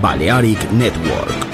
Balearic Network.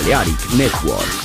Balearic Network.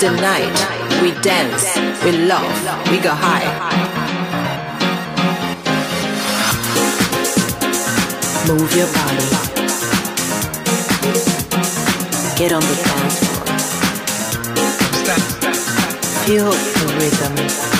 The night. We dance, we love, we go high. Move your body. Get on the dance floor. Feel the rhythm.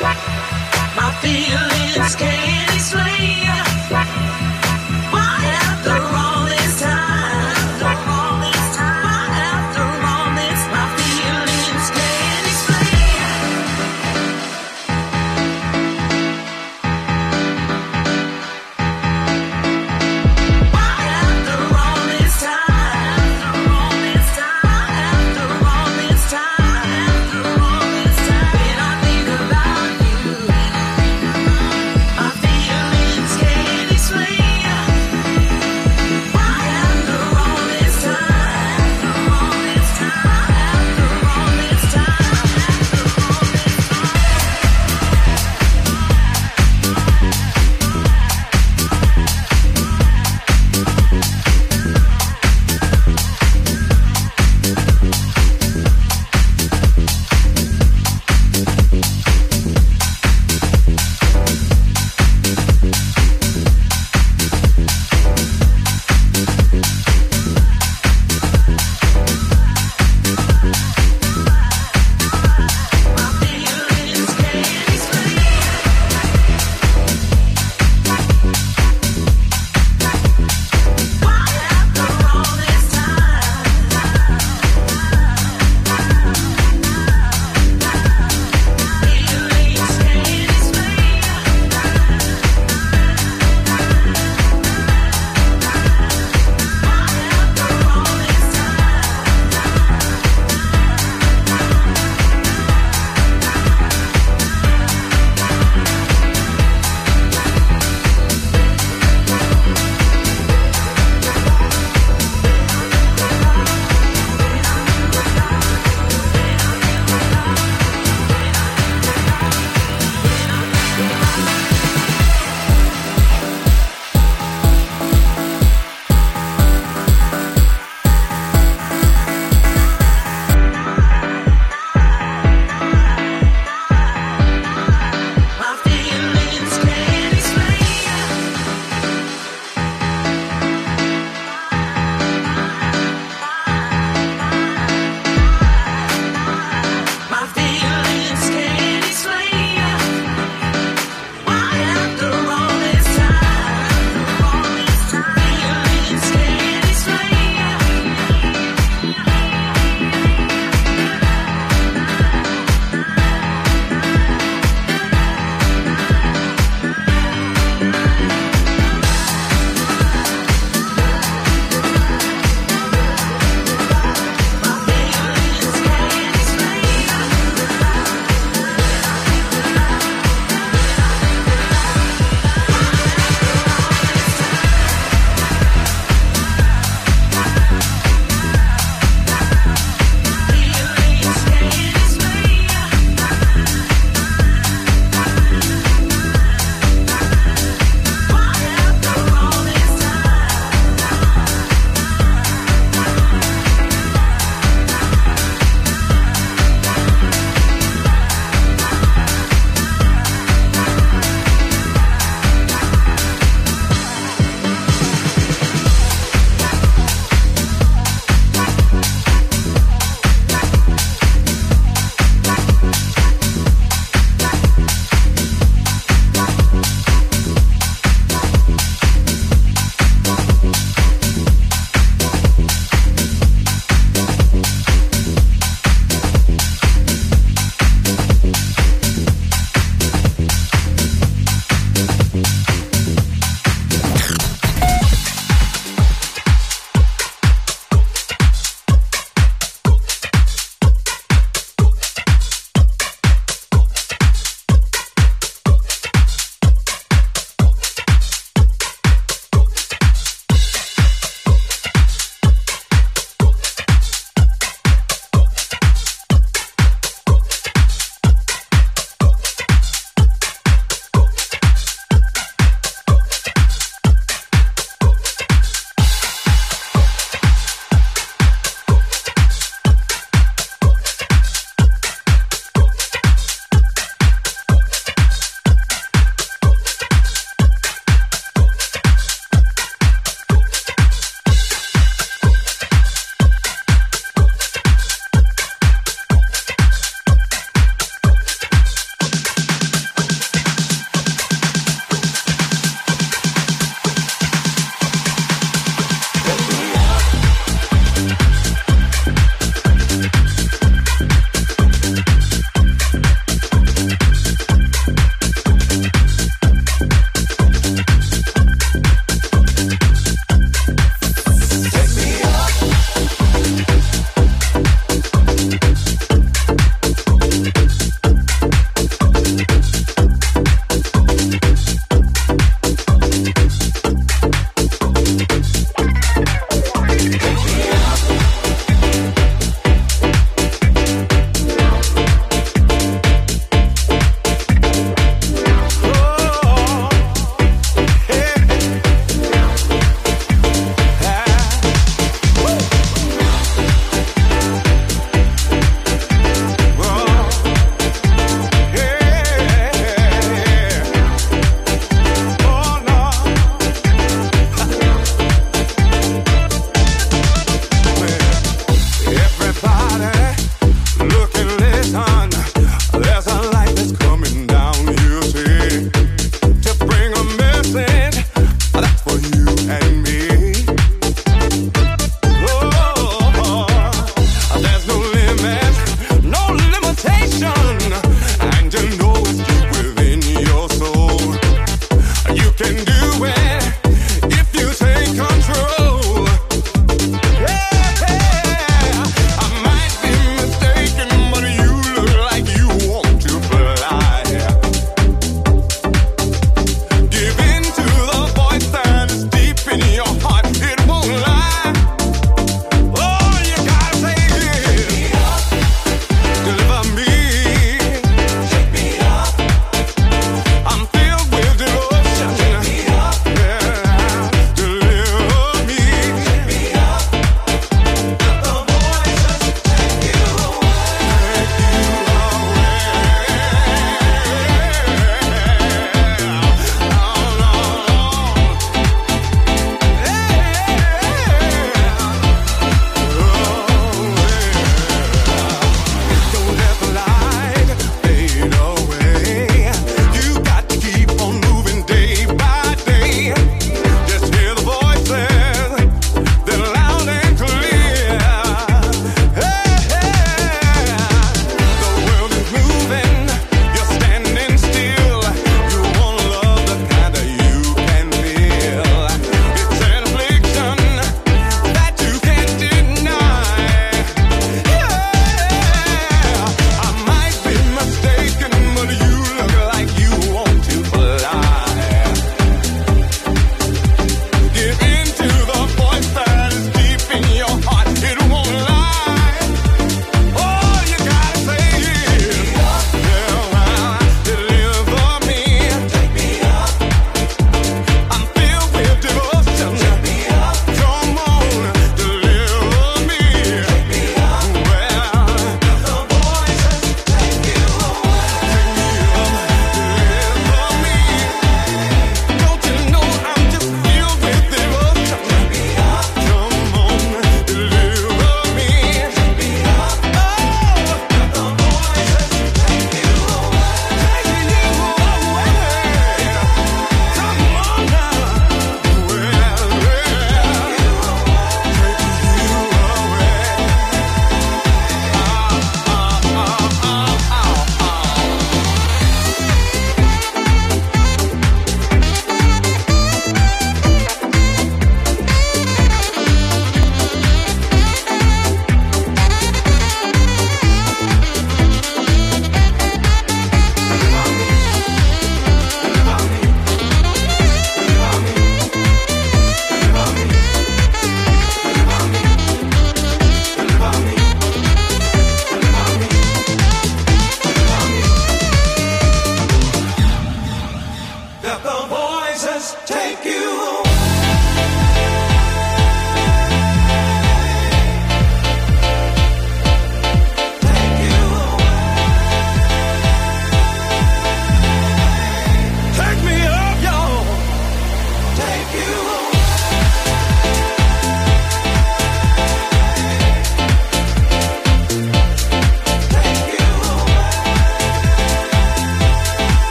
My feelings.